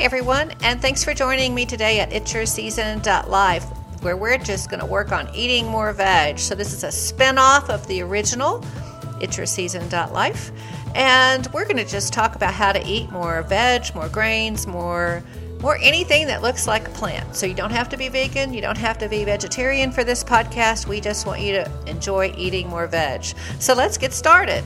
Everyone, and thanks for joining me today at itsyourseason.live, where we're just going to work on eating more veg. So, this is a spin off of the original, itsyourseason.life, and we're going to just talk about how to eat more veg, more grains, more or anything that looks like a plant. So you don't have to be vegan, you don't have to be vegetarian for this podcast. We just want you to enjoy eating more veg. So let's get started.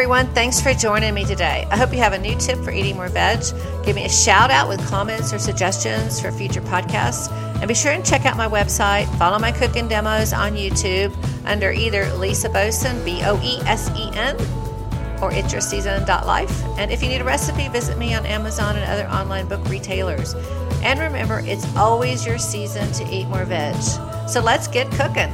Everyone. Thanks for joining me today. I hope you have a new tip for eating more veg. Give me a shout out with comments or suggestions for future podcasts. And be sure and check out my website. Follow my cooking demos on YouTube under either Lisa Boesen, B O E S E N, or itsyourseason.life. And if you need a recipe, visit me on Amazon and other online book retailers. And remember, it's always your season to eat more veg. So let's get cooking.